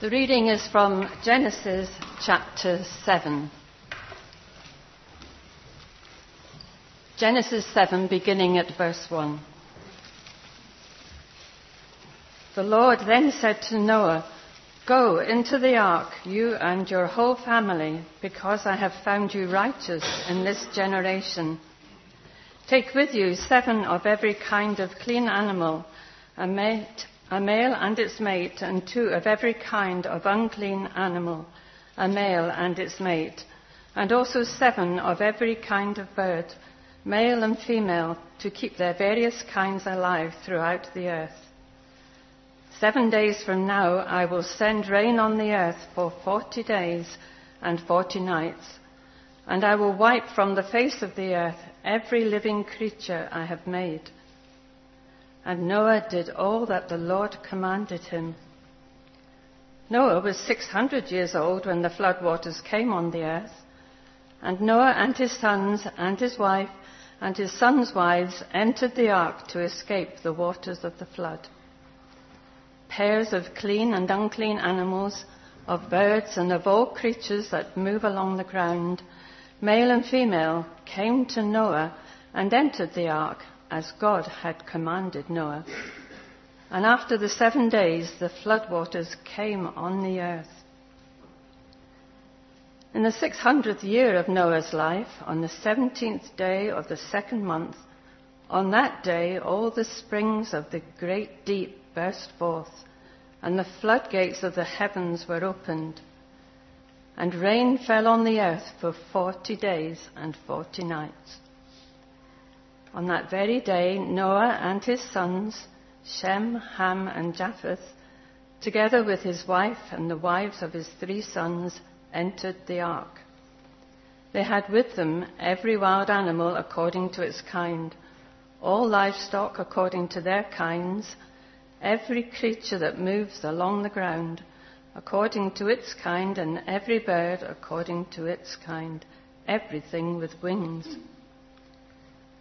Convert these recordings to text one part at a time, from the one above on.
The reading is from Genesis chapter 7. Genesis 7, beginning at verse 1. The Lord then said to Noah, Go into the ark, you and your whole family, because I have found you righteous in this generation. Take with you seven of every kind of clean animal, a mate a male and its mate, and two of every kind of unclean animal, a male and its mate, and also seven of every kind of bird, male and female, to keep their various kinds alive throughout the earth. Seven days from now I will send rain on the earth for forty days and forty nights, and I will wipe from the face of the earth every living creature I have made. And Noah did all that the Lord commanded him. Noah was 600 years old when the flood waters came on the earth. And Noah and his sons and his wife and his sons' wives entered the ark to escape the waters of the flood. Pairs of clean and unclean animals, of birds and of all creatures that move along the ground, male and female, came to Noah and entered the ark as God had commanded Noah. And after the seven days, the floodwaters came on the earth. In the 600th year of Noah's life, on the 17th day of the second month, on that day all the springs of the great deep burst forth, and the floodgates of the heavens were opened. And rain fell on the earth for forty days and forty nights. On that very day, Noah and his sons, Shem, Ham, and Japheth, together with his wife and the wives of his three sons, entered the ark. They had with them every wild animal according to its kind, all livestock according to their kinds, every creature that moves along the ground according to its kind, and every bird according to its kind, everything with wings.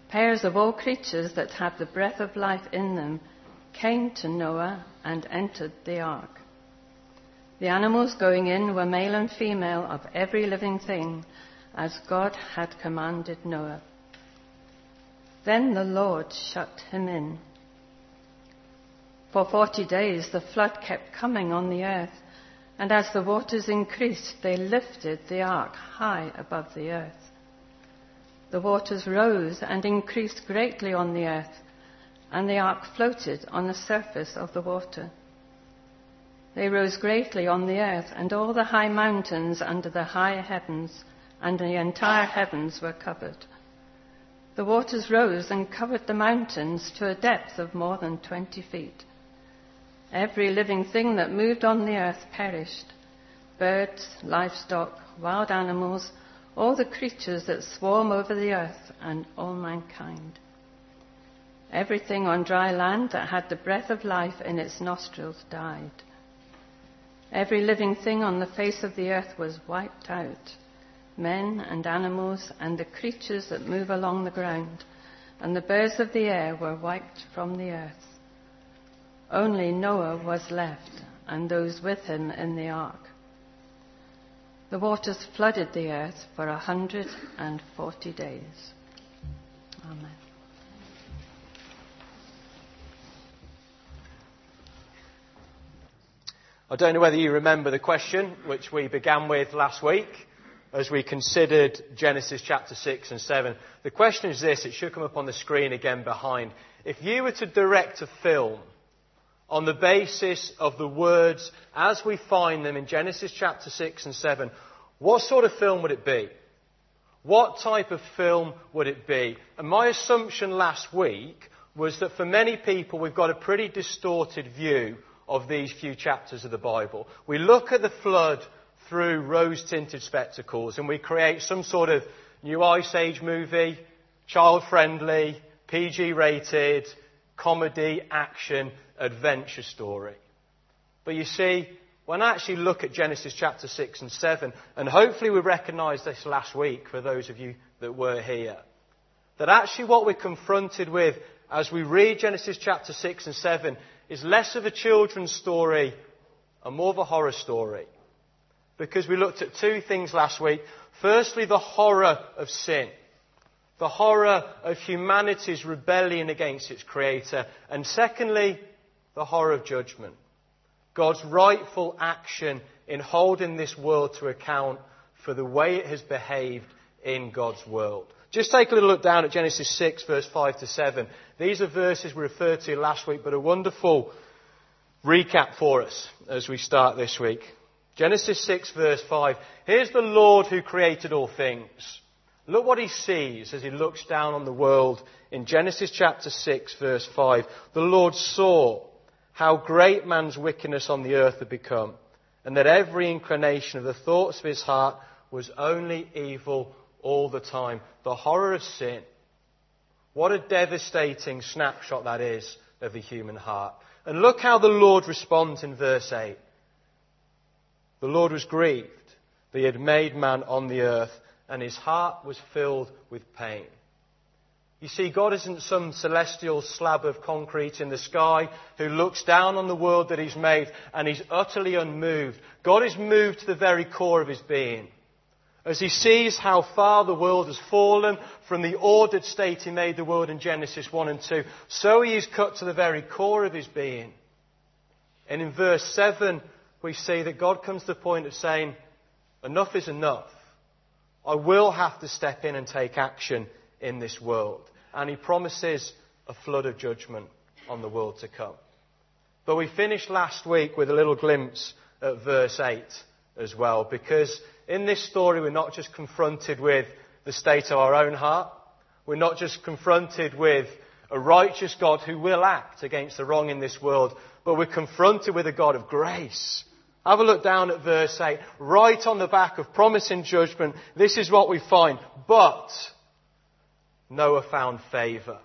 Pairs of all creatures that have the breath of life in them came to Noah and entered the ark. The animals going in were male and female of every living thing, as God had commanded Noah. Then the Lord shut him in. For forty days the flood kept coming on the earth, and as the waters increased, they lifted the ark high above the earth the waters rose and increased greatly on the earth, and the ark floated on the surface of the water. They rose greatly on the earth, and all the high mountains under the high heavens and the entire heavens were covered. The waters rose and covered the mountains to a depth of more than twenty feet. Every living thing that moved on the earth perished birds, livestock, wild animals, all the creatures that swarm over the earth, and all mankind. Everything on dry land that had the breath of life in its nostrils died. Every living thing on the face of the earth was wiped out men and animals, and the creatures that move along the ground, and the birds of the air were wiped from the earth. Only Noah was left, and those with him in the ark. The waters flooded the earth for a hundred and forty days. Amen. I don't know whether you remember the question which we began with last week as we considered Genesis chapter 6 and 7. The question is this, it should come up on the screen again behind. If you were to direct a film on the basis of the words as we find them in Genesis chapter 6 and 7, what sort of film would it be? What type of film would it be? And my assumption last week was that for many people we've got a pretty distorted view of these few chapters of the Bible. We look at the flood through rose tinted spectacles and we create some sort of new Ice Age movie, child friendly, PG rated, comedy, action, adventure story. But you see, when I actually look at Genesis chapter 6 and 7, and hopefully we recognised this last week for those of you that were here, that actually what we're confronted with as we read Genesis chapter 6 and 7 is less of a children's story and more of a horror story. Because we looked at two things last week. Firstly, the horror of sin. The horror of humanity's rebellion against its creator. And secondly, the horror of judgment. God's rightful action in holding this world to account for the way it has behaved in God's world. Just take a little look down at Genesis 6, verse 5 to 7. These are verses we referred to last week, but a wonderful recap for us as we start this week. Genesis 6, verse 5. Here's the Lord who created all things. Look what he sees as he looks down on the world in Genesis chapter 6, verse 5. The Lord saw how great man's wickedness on the earth had become, and that every inclination of the thoughts of his heart was only evil all the time. The horror of sin. What a devastating snapshot that is of the human heart. And look how the Lord responds in verse 8. The Lord was grieved that he had made man on the earth, and his heart was filled with pain. You see, God isn't some celestial slab of concrete in the sky who looks down on the world that He's made and He's utterly unmoved. God is moved to the very core of His being as he sees how far the world has fallen from the ordered state he made the world in Genesis 1 and 2, so he is cut to the very core of his being. And in verse 7, we see that God comes to the point of saying, Enough is enough. I will have to step in and take action in this world. And he promises a flood of judgment on the world to come. But we finished last week with a little glimpse at verse 8 as well, because in this story, we're not just confronted with the state of our own heart. We're not just confronted with a righteous God who will act against the wrong in this world, but we're confronted with a God of grace. Have a look down at verse 8. Right on the back of promising judgment, this is what we find. But Noah found favor.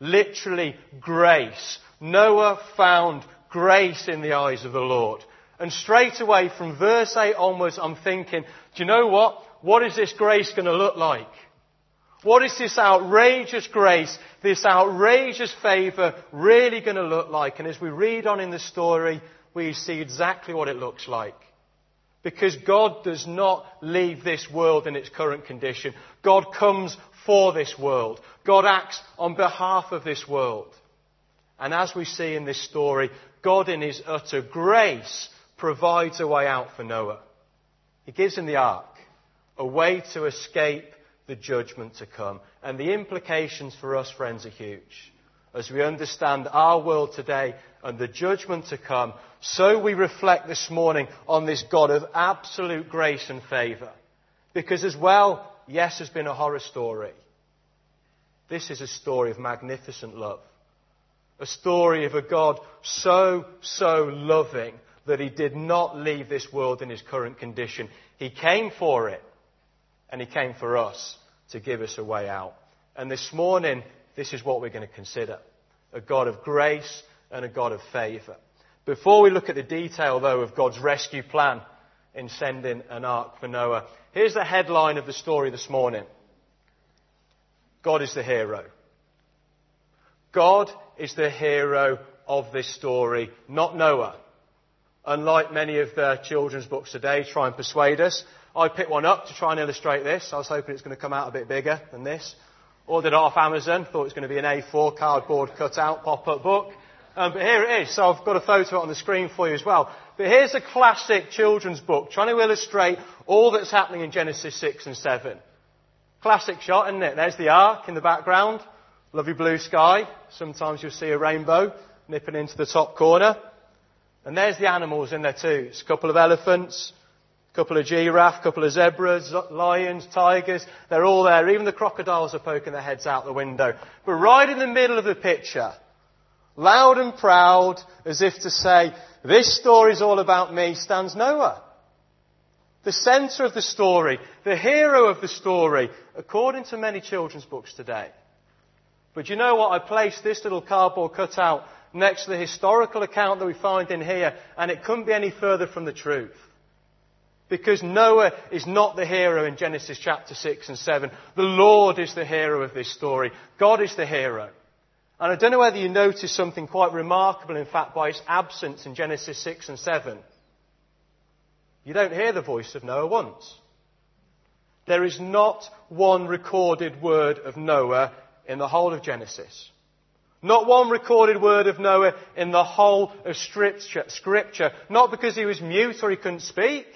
Literally grace. Noah found grace in the eyes of the Lord. And straight away from verse 8 onwards, I'm thinking, do you know what? What is this grace going to look like? What is this outrageous grace, this outrageous favour really going to look like? And as we read on in the story, we see exactly what it looks like. Because God does not leave this world in its current condition. God comes for this world. God acts on behalf of this world. And as we see in this story, God in His utter grace provides a way out for Noah. He gives him the ark, a way to escape the judgment to come. And the implications for us, friends, are huge. As we understand our world today and the judgment to come, so we reflect this morning on this God of absolute grace and favour. Because as well, yes, has been a horror story. This is a story of magnificent love. A story of a God so, so loving that he did not leave this world in his current condition. He came for it, and he came for us to give us a way out. And this morning, this is what we're going to consider a God of grace and a God of favour. Before we look at the detail, though, of God's rescue plan in sending an ark for Noah, here's the headline of the story this morning God is the hero. God is the hero of this story, not Noah unlike many of the children's books today, try and persuade us. I picked one up to try and illustrate this. I was hoping it's going to come out a bit bigger than this. Ordered it off Amazon, thought it was going to be an A4 cardboard cutout pop-up book. Um, but here it is. So I've got a photo on the screen for you as well. But here's a classic children's book trying to illustrate all that's happening in Genesis 6 and 7. Classic shot, isn't it? There's the ark in the background. Lovely blue sky. Sometimes you'll see a rainbow nipping into the top corner. And there's the animals in there too. It's a couple of elephants, couple of giraffe, couple of zebras, lions, tigers. They're all there. Even the crocodiles are poking their heads out the window. But right in the middle of the picture, loud and proud, as if to say, this story's all about me, stands Noah. The centre of the story, the hero of the story, according to many children's books today. But you know what? I placed this little cardboard cutout next to the historical account that we find in here, and it couldn't be any further from the truth. Because Noah is not the hero in Genesis chapter 6 and 7. The Lord is the hero of this story. God is the hero. And I don't know whether you notice something quite remarkable, in fact, by its absence in Genesis 6 and 7. you don't hear the voice of Noah once. There is not one recorded word of Noah in the whole of Genesis. Not one recorded word of Noah in the whole of scripture. Not because he was mute or he couldn't speak.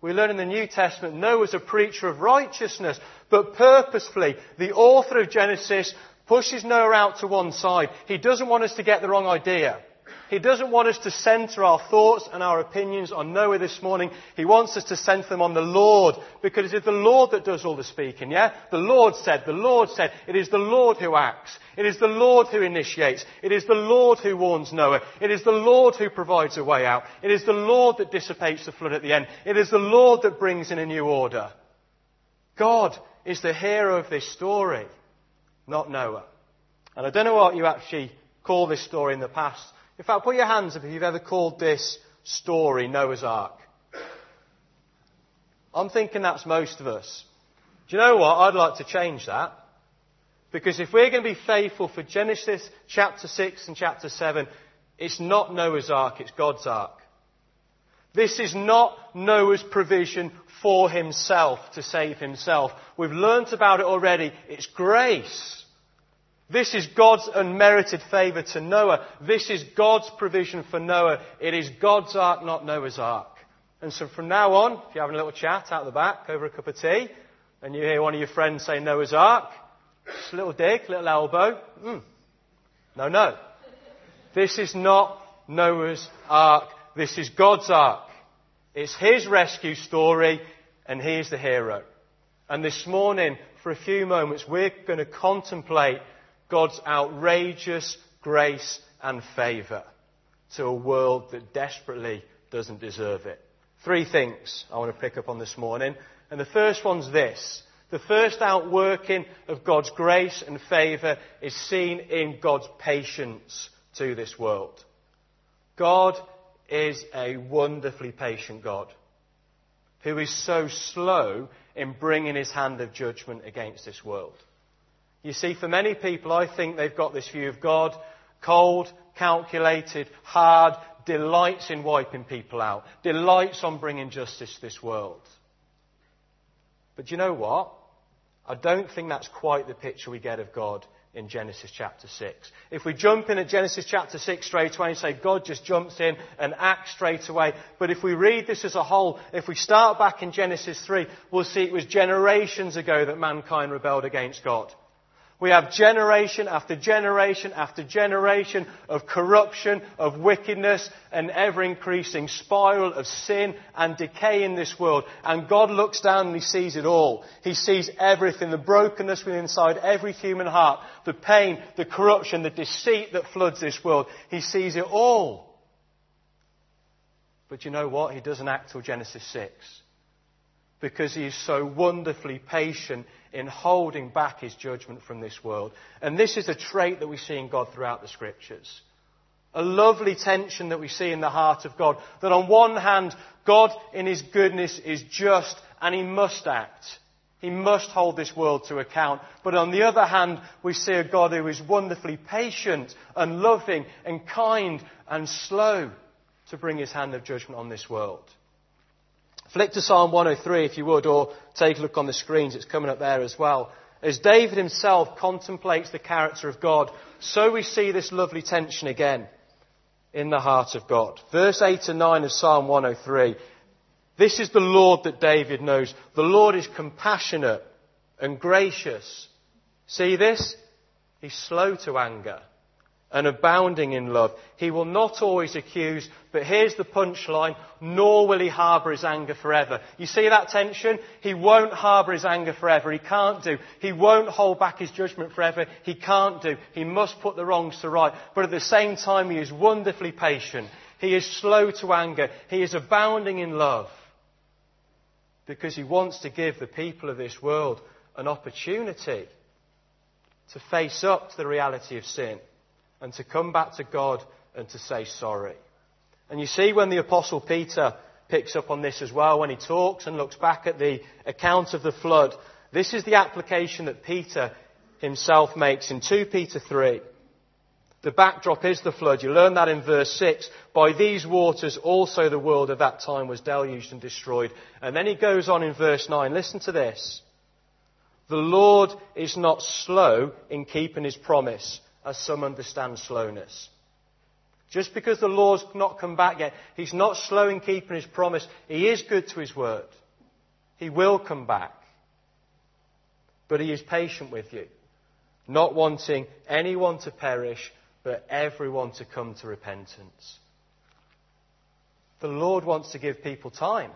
We learn in the New Testament Noah was a preacher of righteousness, but purposefully, the author of Genesis pushes Noah out to one side. He doesn't want us to get the wrong idea. He doesn't want us to center our thoughts and our opinions on Noah this morning. He wants us to center them on the Lord because it's the Lord that does all the speaking, yeah? The Lord said, the Lord said, it is the Lord who acts. It is the Lord who initiates. It is the Lord who warns Noah. It is the Lord who provides a way out. It is the Lord that dissipates the flood at the end. It is the Lord that brings in a new order. God is the hero of this story, not Noah. And I don't know what you actually call this story in the past. In fact, put your hands up if you've ever called this story Noah's Ark. I'm thinking that's most of us. Do you know what? I'd like to change that. Because if we're going to be faithful for Genesis chapter 6 and chapter 7, it's not Noah's Ark, it's God's Ark. This is not Noah's provision for himself to save himself. We've learnt about it already. It's grace. This is God's unmerited favour to Noah. This is God's provision for Noah. It is God's ark, not Noah's ark. And so from now on, if you're having a little chat out the back over a cup of tea, and you hear one of your friends say Noah's ark, just a little dig, little elbow. Mm. No, no. This is not Noah's ark. This is God's ark. It's his rescue story, and he is the hero. And this morning, for a few moments, we're going to contemplate God's outrageous grace and favour to a world that desperately doesn't deserve it. Three things I want to pick up on this morning. And the first one's this. The first outworking of God's grace and favour is seen in God's patience to this world. God is a wonderfully patient God who is so slow in bringing his hand of judgment against this world. You see, for many people, I think they've got this view of God cold, calculated, hard, delights in wiping people out, delights on bringing justice to this world. But do you know what? I don't think that's quite the picture we get of God in Genesis chapter 6. If we jump in at Genesis chapter 6 straight away and say God just jumps in and acts straight away, but if we read this as a whole, if we start back in Genesis 3, we'll see it was generations ago that mankind rebelled against God. We have generation after generation after generation of corruption, of wickedness, an ever increasing spiral of sin and decay in this world. And God looks down and He sees it all. He sees everything, the brokenness within inside every human heart, the pain, the corruption, the deceit that floods this world. He sees it all. But you know what? He doesn't act till Genesis 6 because he is so wonderfully patient in holding back his judgment from this world. And this is a trait that we see in God throughout the scriptures. A lovely tension that we see in the heart of God. That on one hand, God in his goodness is just and he must act. He must hold this world to account. But on the other hand, we see a God who is wonderfully patient and loving and kind and slow to bring his hand of judgment on this world. Flick to Psalm 103 if you would, or take a look on the screens. It's coming up there as well. As David himself contemplates the character of God, so we see this lovely tension again in the heart of God. Verse 8 and 9 of Psalm 103. This is the Lord that David knows. The Lord is compassionate and gracious. See this? He's slow to anger and abounding in love. He will not always accuse, but here's the punchline, nor will he harbour his anger forever. You see that tension? He won't harbour his anger forever. He can't do. He won't hold back his judgment forever. He can't do. He must put the wrongs to right. But at the same time, he is wonderfully patient. He is slow to anger. He is abounding in love. Because he wants to give the people of this world an opportunity to face up to the reality of sin and to come back to God and to say sorry. And you see when the Apostle Peter picks up on this as well, when he talks and looks back at the account of the flood, this is the application that Peter himself makes in 2 Peter 3. The backdrop is the flood. You learn that in verse 6. By these waters also the world of that time was deluged and destroyed. And then he goes on in verse 9. Listen to this. The Lord is not slow in keeping his promise, as some understand slowness. Just because the Lord's not come back yet, he's not slow in keeping his promise. He is good to his word. He will come back. But he is patient with you, not wanting anyone to perish, but everyone to come to repentance. The Lord wants to give people time.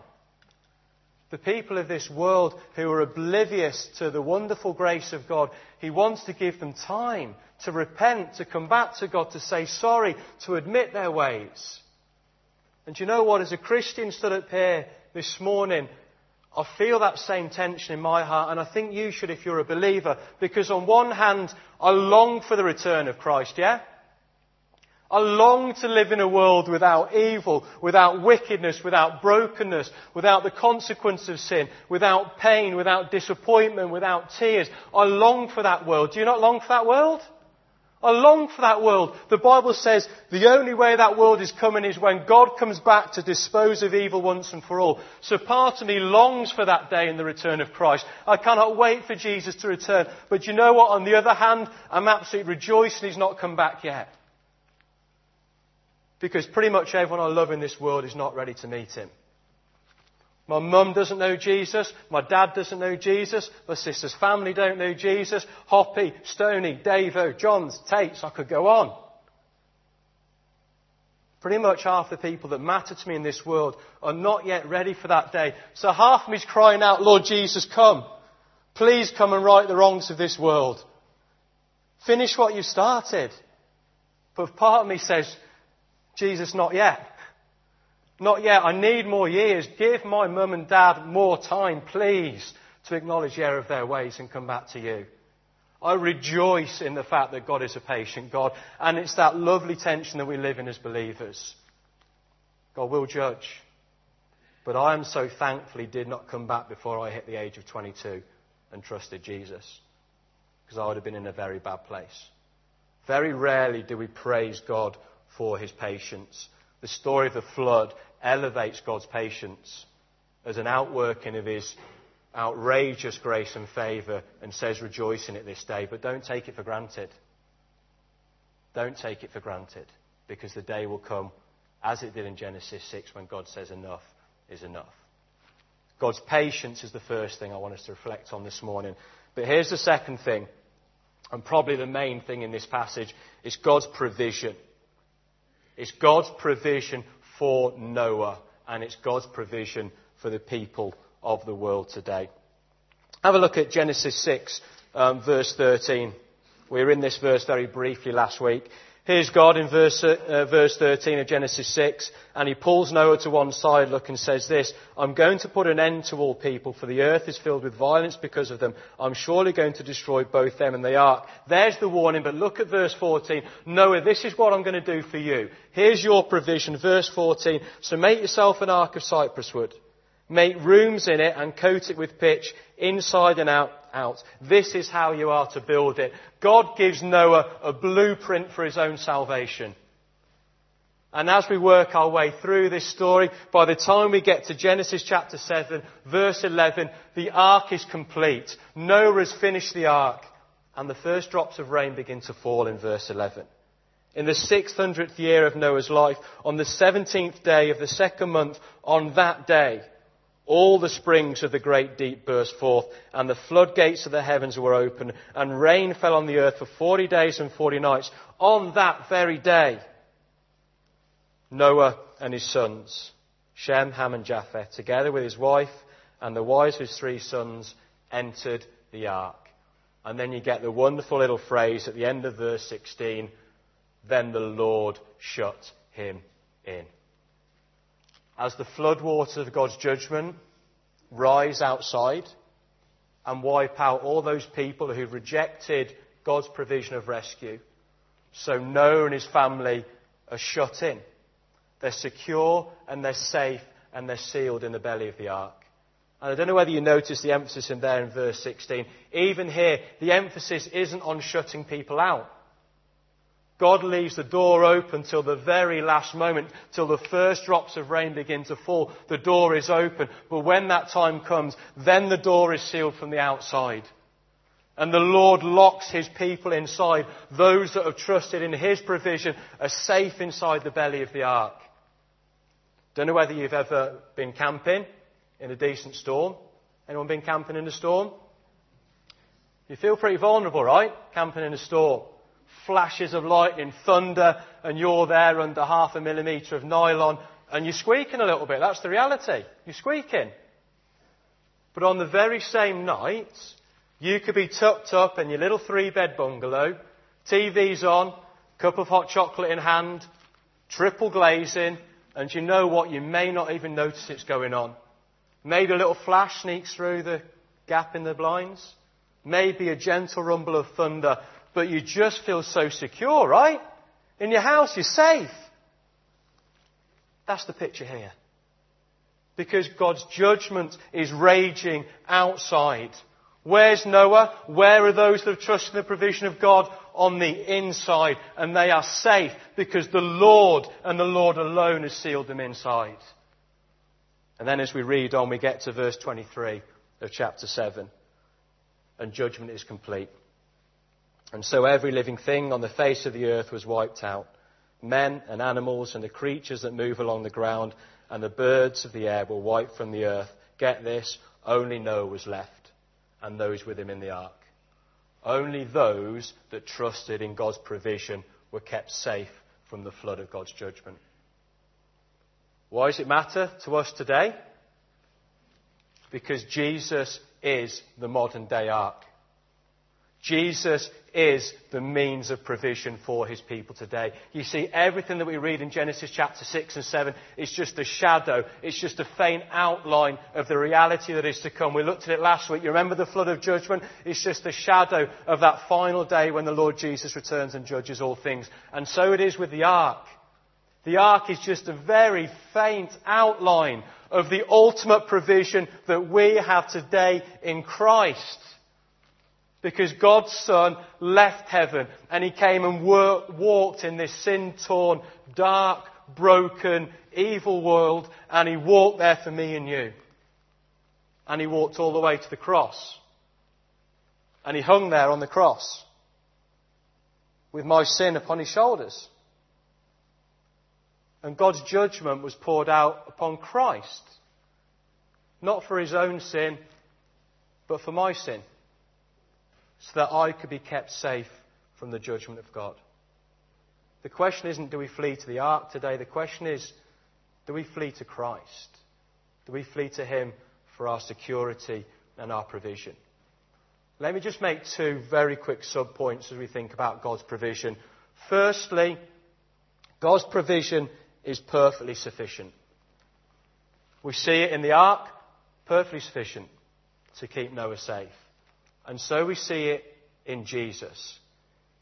The people of this world who are oblivious to the wonderful grace of God, He wants to give them time to repent, to come back to God, to say sorry, to admit their ways. And you know what? As a Christian stood up here this morning, I feel that same tension in my heart, and I think you should if you're a believer, because on one hand, I long for the return of Christ, yeah? I long to live in a world without evil, without wickedness, without brokenness, without the consequence of sin, without pain, without disappointment, without tears. I long for that world. Do you not long for that world? I long for that world. The Bible says the only way that world is coming is when God comes back to dispose of evil once and for all. So part of me longs for that day in the return of Christ. I cannot wait for Jesus to return. But you know what? On the other hand, I'm absolutely rejoicing he's not come back yet. Because pretty much everyone I love in this world is not ready to meet him. My mum doesn't know Jesus. My dad doesn't know Jesus. My sister's family don't know Jesus. Hoppy, Stony, Davo, Johns, Tates, I could go on. Pretty much half the people that matter to me in this world are not yet ready for that day. So half of me is crying out, Lord Jesus, come. Please come and right the wrongs of this world. Finish what you started. But part of me says, Jesus, not yet. Not yet. I need more years. Give my mum and dad more time, please, to acknowledge the error of their ways and come back to you. I rejoice in the fact that God is a patient God, and it's that lovely tension that we live in as believers. God will judge. But I am so thankful he did not come back before I hit the age of 22 and trusted Jesus, because I would have been in a very bad place. Very rarely do we praise God for his patience. The story of the flood elevates God's patience as an outworking of his outrageous grace and favour and says, rejoice in it this day. But don't take it for granted. Don't take it for granted because the day will come, as it did in Genesis 6, when God says enough is enough. God's patience is the first thing I want us to reflect on this morning. But here's the second thing, and probably the main thing in this passage, is God's provision. It's God's provision for Noah, and it's God's provision for the people of the world today. Have a look at Genesis 6, um, verse 13. We were in this verse very briefly last week. Here's God in verse, uh, verse 13 of Genesis 6, and he pulls Noah to one side, look, and says this, I'm going to put an end to all people, for the earth is filled with violence because of them. I'm surely going to destroy both them and the ark. There's the warning, but look at verse 14. Noah, this is what I'm going to do for you. Here's your provision, verse 14. So make yourself an ark of cypress wood. Make rooms in it and coat it with pitch, inside and out out. This is how you are to build it. God gives Noah a blueprint for his own salvation. And as we work our way through this story, by the time we get to Genesis chapter 7, verse 11, the ark is complete. Noah has finished the ark. And the first drops of rain begin to fall in verse 11. In the 600th year of Noah's life, on the 17th day of the second month, on that day, all the springs of the great deep burst forth, and the floodgates of the heavens were opened, and rain fell on the earth for forty days and forty nights. On that very day, Noah and his sons, Shem, Ham, and Japheth, together with his wife and the wives of his three sons, entered the ark. And then you get the wonderful little phrase at the end of verse 16 then the Lord shut him in as the floodwaters of God's judgment rise outside and wipe out all those people who rejected God's provision of rescue. So Noah and his family are shut in. They're secure and they're safe and they're sealed in the belly of the ark. And I don't know whether you notice the emphasis in there in verse 16. Even here, the emphasis isn't on shutting people out. God leaves the door open till the very last moment, till the first drops of rain begin to fall. The door is open. But when that time comes, then the door is sealed from the outside. And the Lord locks his people inside. Those that have trusted in his provision are safe inside the belly of the ark. Don't know whether you've ever been camping in a decent storm. Anyone been camping in a storm? You feel pretty vulnerable, right? Camping in a storm. Flashes of lightning, thunder, and you're there under half a millimetre of nylon, and you're squeaking a little bit. That's the reality. You're squeaking. But on the very same night, you could be tucked up in your little three bed bungalow, TV's on, cup of hot chocolate in hand, triple glazing, and you know what? You may not even notice it's going on. Maybe a little flash sneaks through the gap in the blinds. Maybe a gentle rumble of thunder. But you just feel so secure, right? In your house, you're safe. That's the picture here. Because God's judgment is raging outside. Where's Noah? Where are those that have trusted in the provision of God? On the inside. And they are safe because the Lord and the Lord alone has sealed them inside. And then as we read on, we get to verse 23 of chapter 7. And judgment is complete. And so every living thing on the face of the earth was wiped out men and animals and the creatures that move along the ground and the birds of the air were wiped from the earth. Get this, only Noah was left and those with him in the ark. Only those that trusted in God's provision were kept safe from the flood of God's judgment. Why does it matter to us today? Because Jesus is the modern day ark. Jesus is the means of provision for his people today. You see, everything that we read in Genesis chapter 6 and 7 is just a shadow. It's just a faint outline of the reality that is to come. We looked at it last week. You remember the flood of judgment? It's just a shadow of that final day when the Lord Jesus returns and judges all things. And so it is with the ark. The ark is just a very faint outline of the ultimate provision that we have today in Christ. Because God's Son left heaven and He came and walked in this sin torn, dark, broken, evil world and He walked there for me and you. And He walked all the way to the cross. And He hung there on the cross with my sin upon His shoulders. And God's judgment was poured out upon Christ. Not for his own sin, but for my sin. So that I could be kept safe from the judgment of God. The question isn't do we flee to the ark today? The question is do we flee to Christ? Do we flee to him for our security and our provision? Let me just make two very quick sub points as we think about God's provision. Firstly, God's provision is perfectly sufficient. We see it in the ark, perfectly sufficient to keep Noah safe. And so we see it in Jesus.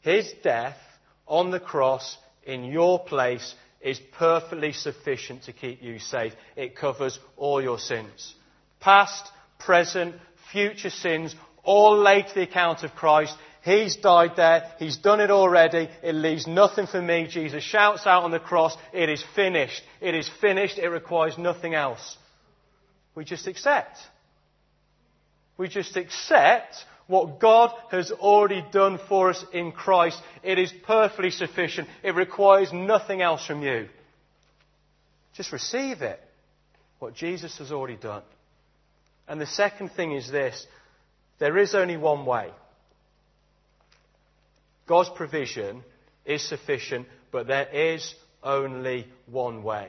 His death on the cross in your place is perfectly sufficient to keep you safe. It covers all your sins. Past, present, future sins, all laid to the account of Christ. He's died there. He's done it already. It leaves nothing for me. Jesus shouts out on the cross, It is finished. It is finished. It requires nothing else. We just accept. We just accept what God has already done for us in Christ. It is perfectly sufficient. It requires nothing else from you. Just receive it. What Jesus has already done. And the second thing is this there is only one way. God's provision is sufficient, but there is only one way.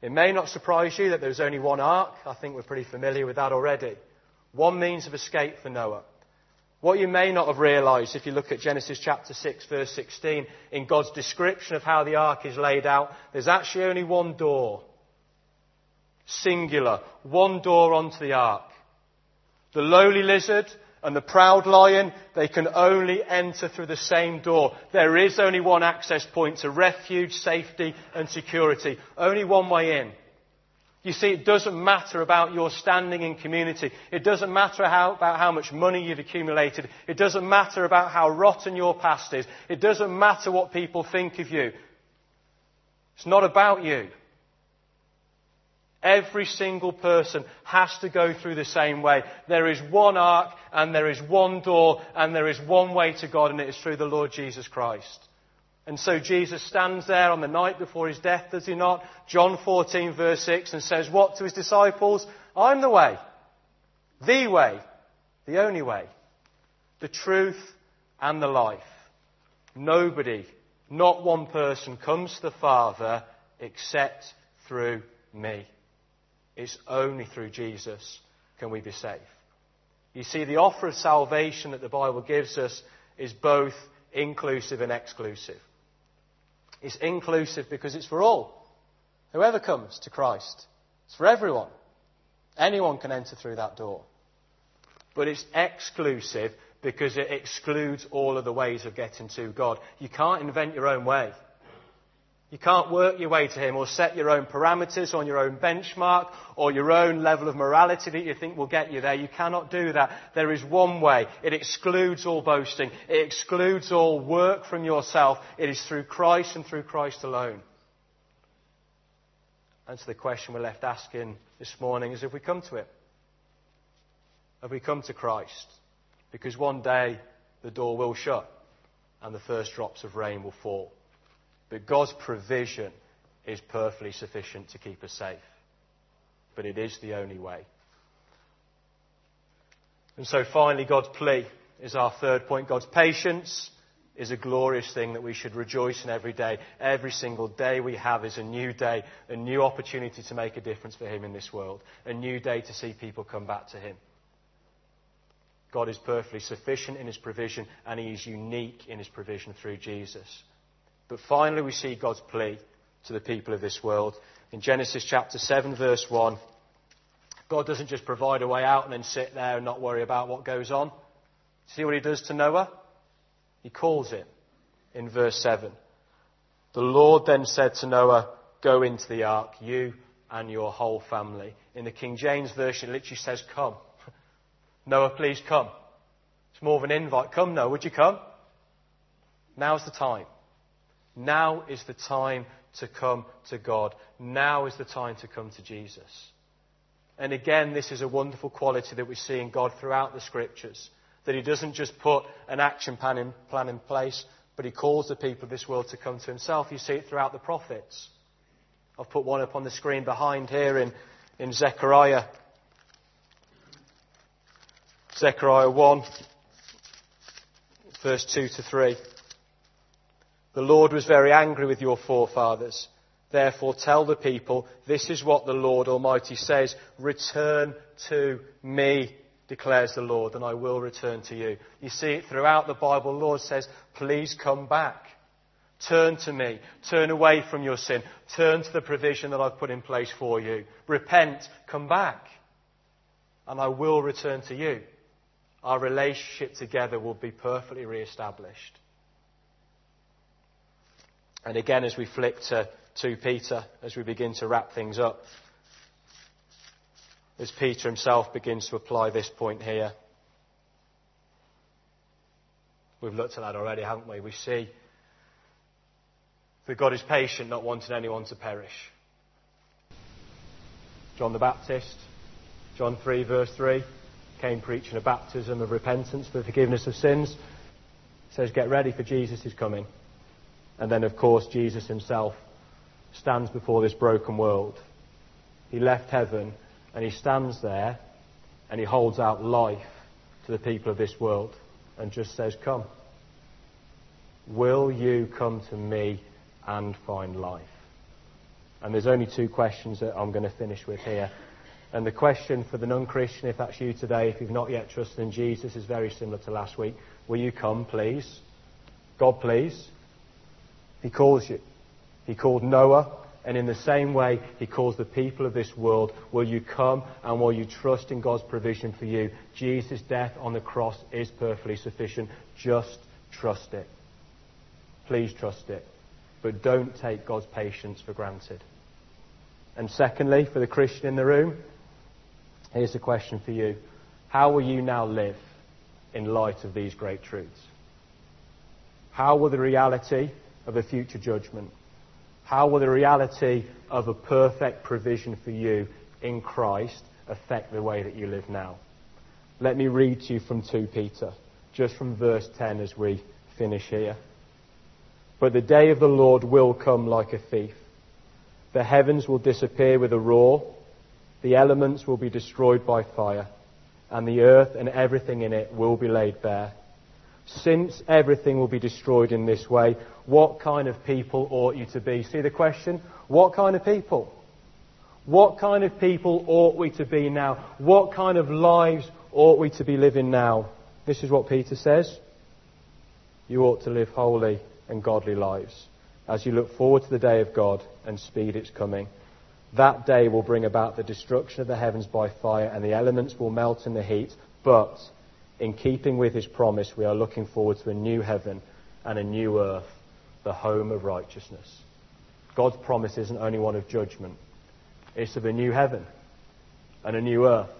It may not surprise you that there's only one ark. I think we're pretty familiar with that already. One means of escape for Noah. What you may not have realized if you look at Genesis chapter 6 verse 16, in God's description of how the ark is laid out, there's actually only one door. Singular. One door onto the ark. The lowly lizard and the proud lion, they can only enter through the same door. There is only one access point to refuge, safety and security. Only one way in. You see, it doesn't matter about your standing in community. It doesn't matter how, about how much money you've accumulated. It doesn't matter about how rotten your past is. It doesn't matter what people think of you. It's not about you. Every single person has to go through the same way. There is one ark and there is one door and there is one way to God and it is through the Lord Jesus Christ. And so Jesus stands there on the night before his death, does he not? John 14 verse 6 and says what to his disciples? I'm the way. The way. The only way. The truth and the life. Nobody, not one person comes to the Father except through me. It's only through Jesus can we be saved. You see, the offer of salvation that the Bible gives us is both inclusive and exclusive. It's inclusive because it's for all. Whoever comes to Christ, it's for everyone. Anyone can enter through that door. But it's exclusive because it excludes all of the ways of getting to God. You can't invent your own way. You can't work your way to Him or set your own parameters on your own benchmark or your own level of morality that you think will get you there. You cannot do that. There is one way. It excludes all boasting. It excludes all work from yourself. It is through Christ and through Christ alone. And so the question we're left asking this morning is have we come to it? Have we come to Christ? Because one day the door will shut and the first drops of rain will fall. But God's provision is perfectly sufficient to keep us safe. But it is the only way. And so finally, God's plea is our third point. God's patience is a glorious thing that we should rejoice in every day. Every single day we have is a new day, a new opportunity to make a difference for Him in this world, a new day to see people come back to Him. God is perfectly sufficient in His provision, and He is unique in His provision through Jesus. But finally, we see God's plea to the people of this world. In Genesis chapter 7, verse 1, God doesn't just provide a way out and then sit there and not worry about what goes on. See what he does to Noah? He calls him in verse 7. The Lord then said to Noah, Go into the ark, you and your whole family. In the King James Version, it literally says, Come. Noah, please come. It's more of an invite. Come, Noah, would you come? Now's the time. Now is the time to come to God. Now is the time to come to Jesus. And again, this is a wonderful quality that we see in God throughout the scriptures. That He doesn't just put an action plan in, plan in place, but He calls the people of this world to come to Himself. You see it throughout the prophets. I've put one up on the screen behind here in, in Zechariah. Zechariah 1, verse 2 to 3. The Lord was very angry with your forefathers. Therefore, tell the people, this is what the Lord Almighty says Return to me, declares the Lord, and I will return to you. You see it throughout the Bible. The Lord says, Please come back. Turn to me. Turn away from your sin. Turn to the provision that I've put in place for you. Repent. Come back. And I will return to you. Our relationship together will be perfectly re established. And again, as we flick to 2 Peter, as we begin to wrap things up, as Peter himself begins to apply this point here. We've looked at that already, haven't we? We see that God is patient, not wanting anyone to perish. John the Baptist, John 3, verse 3, came preaching a baptism of repentance for the forgiveness of sins. says, Get ready for Jesus is coming. And then, of course, Jesus himself stands before this broken world. He left heaven and he stands there and he holds out life to the people of this world and just says, Come. Will you come to me and find life? And there's only two questions that I'm going to finish with here. And the question for the non Christian, if that's you today, if you've not yet trusted in Jesus, is very similar to last week. Will you come, please? God, please. He calls you. He called Noah, and in the same way, He calls the people of this world. Will you come and will you trust in God's provision for you? Jesus' death on the cross is perfectly sufficient. Just trust it. Please trust it. But don't take God's patience for granted. And secondly, for the Christian in the room, here's a question for you. How will you now live in light of these great truths? How will the reality of a future judgment, how will the reality of a perfect provision for you in Christ affect the way that you live now? Let me read to you from 2 Peter, just from verse 10 as we finish here. But the day of the Lord will come like a thief. The heavens will disappear with a roar, the elements will be destroyed by fire, and the earth and everything in it will be laid bare. Since everything will be destroyed in this way, what kind of people ought you to be? See the question? What kind of people? What kind of people ought we to be now? What kind of lives ought we to be living now? This is what Peter says. You ought to live holy and godly lives as you look forward to the day of God and speed its coming. That day will bring about the destruction of the heavens by fire, and the elements will melt in the heat. But in keeping with his promise, we are looking forward to a new heaven and a new earth, the home of righteousness. God's promise isn't only one of judgment, it's of a new heaven and a new earth,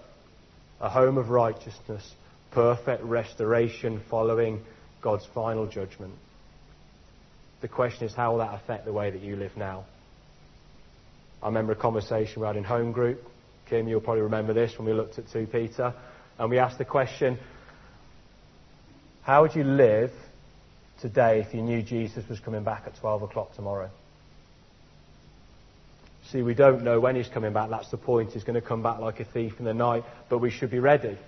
a home of righteousness, perfect restoration following God's final judgment. The question is, how will that affect the way that you live now? I remember a conversation we had in home group. Kim, you'll probably remember this when we looked at 2 Peter. And we asked the question, how would you live today if you knew Jesus was coming back at 12 o'clock tomorrow? See, we don't know when he's coming back. That's the point. He's going to come back like a thief in the night, but we should be ready.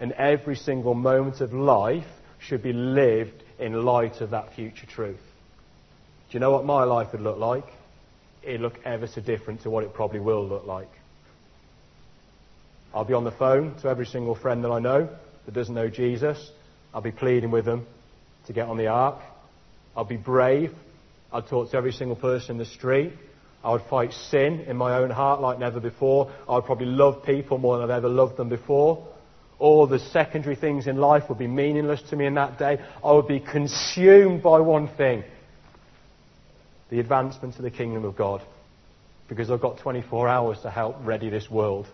And every single moment of life should be lived in light of that future truth. Do you know what my life would look like? It'd look ever so different to what it probably will look like. I'll be on the phone to every single friend that I know that doesn't know Jesus. I'll be pleading with them to get on the ark. I'll be brave. I'd talk to every single person in the street. I would fight sin in my own heart like never before. I would probably love people more than I've ever loved them before. All the secondary things in life would be meaningless to me in that day. I would be consumed by one thing the advancement of the kingdom of God. Because I've got 24 hours to help ready this world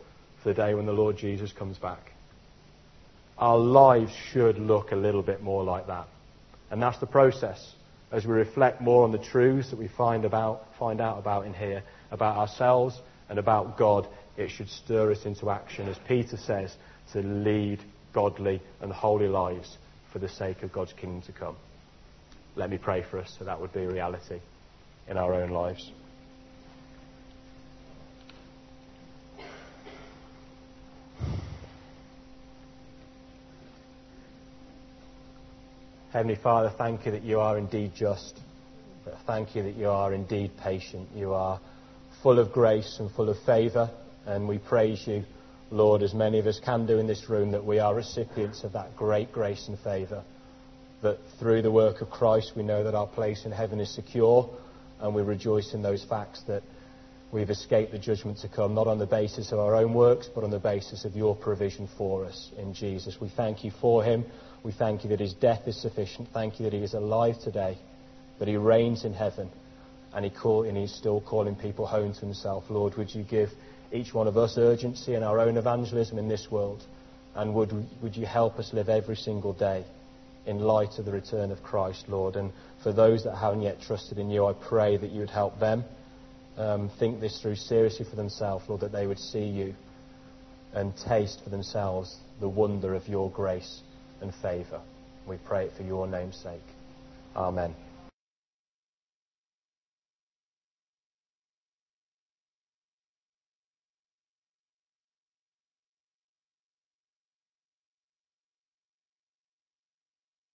for the day when the Lord Jesus comes back our lives should look a little bit more like that. And that's the process. As we reflect more on the truths that we find, about, find out about in here, about ourselves and about God, it should stir us into action, as Peter says, to lead godly and holy lives for the sake of God's kingdom to come. Let me pray for us so that would be reality in our own lives. Heavenly Father, thank you that you are indeed just. Thank you that you are indeed patient. You are full of grace and full of favour. And we praise you, Lord, as many of us can do in this room, that we are recipients of that great grace and favour. That through the work of Christ, we know that our place in heaven is secure. And we rejoice in those facts that we've escaped the judgment to come, not on the basis of our own works, but on the basis of your provision for us in Jesus. We thank you for him. We thank you that his death is sufficient. Thank you that he is alive today, that he reigns in heaven, and, he call, and he's still calling people home to himself. Lord, would you give each one of us urgency in our own evangelism in this world? And would, would you help us live every single day in light of the return of Christ, Lord? And for those that haven't yet trusted in you, I pray that you would help them um, think this through seriously for themselves, Lord, that they would see you and taste for themselves the wonder of your grace and favour. We pray it for your name's sake. Amen.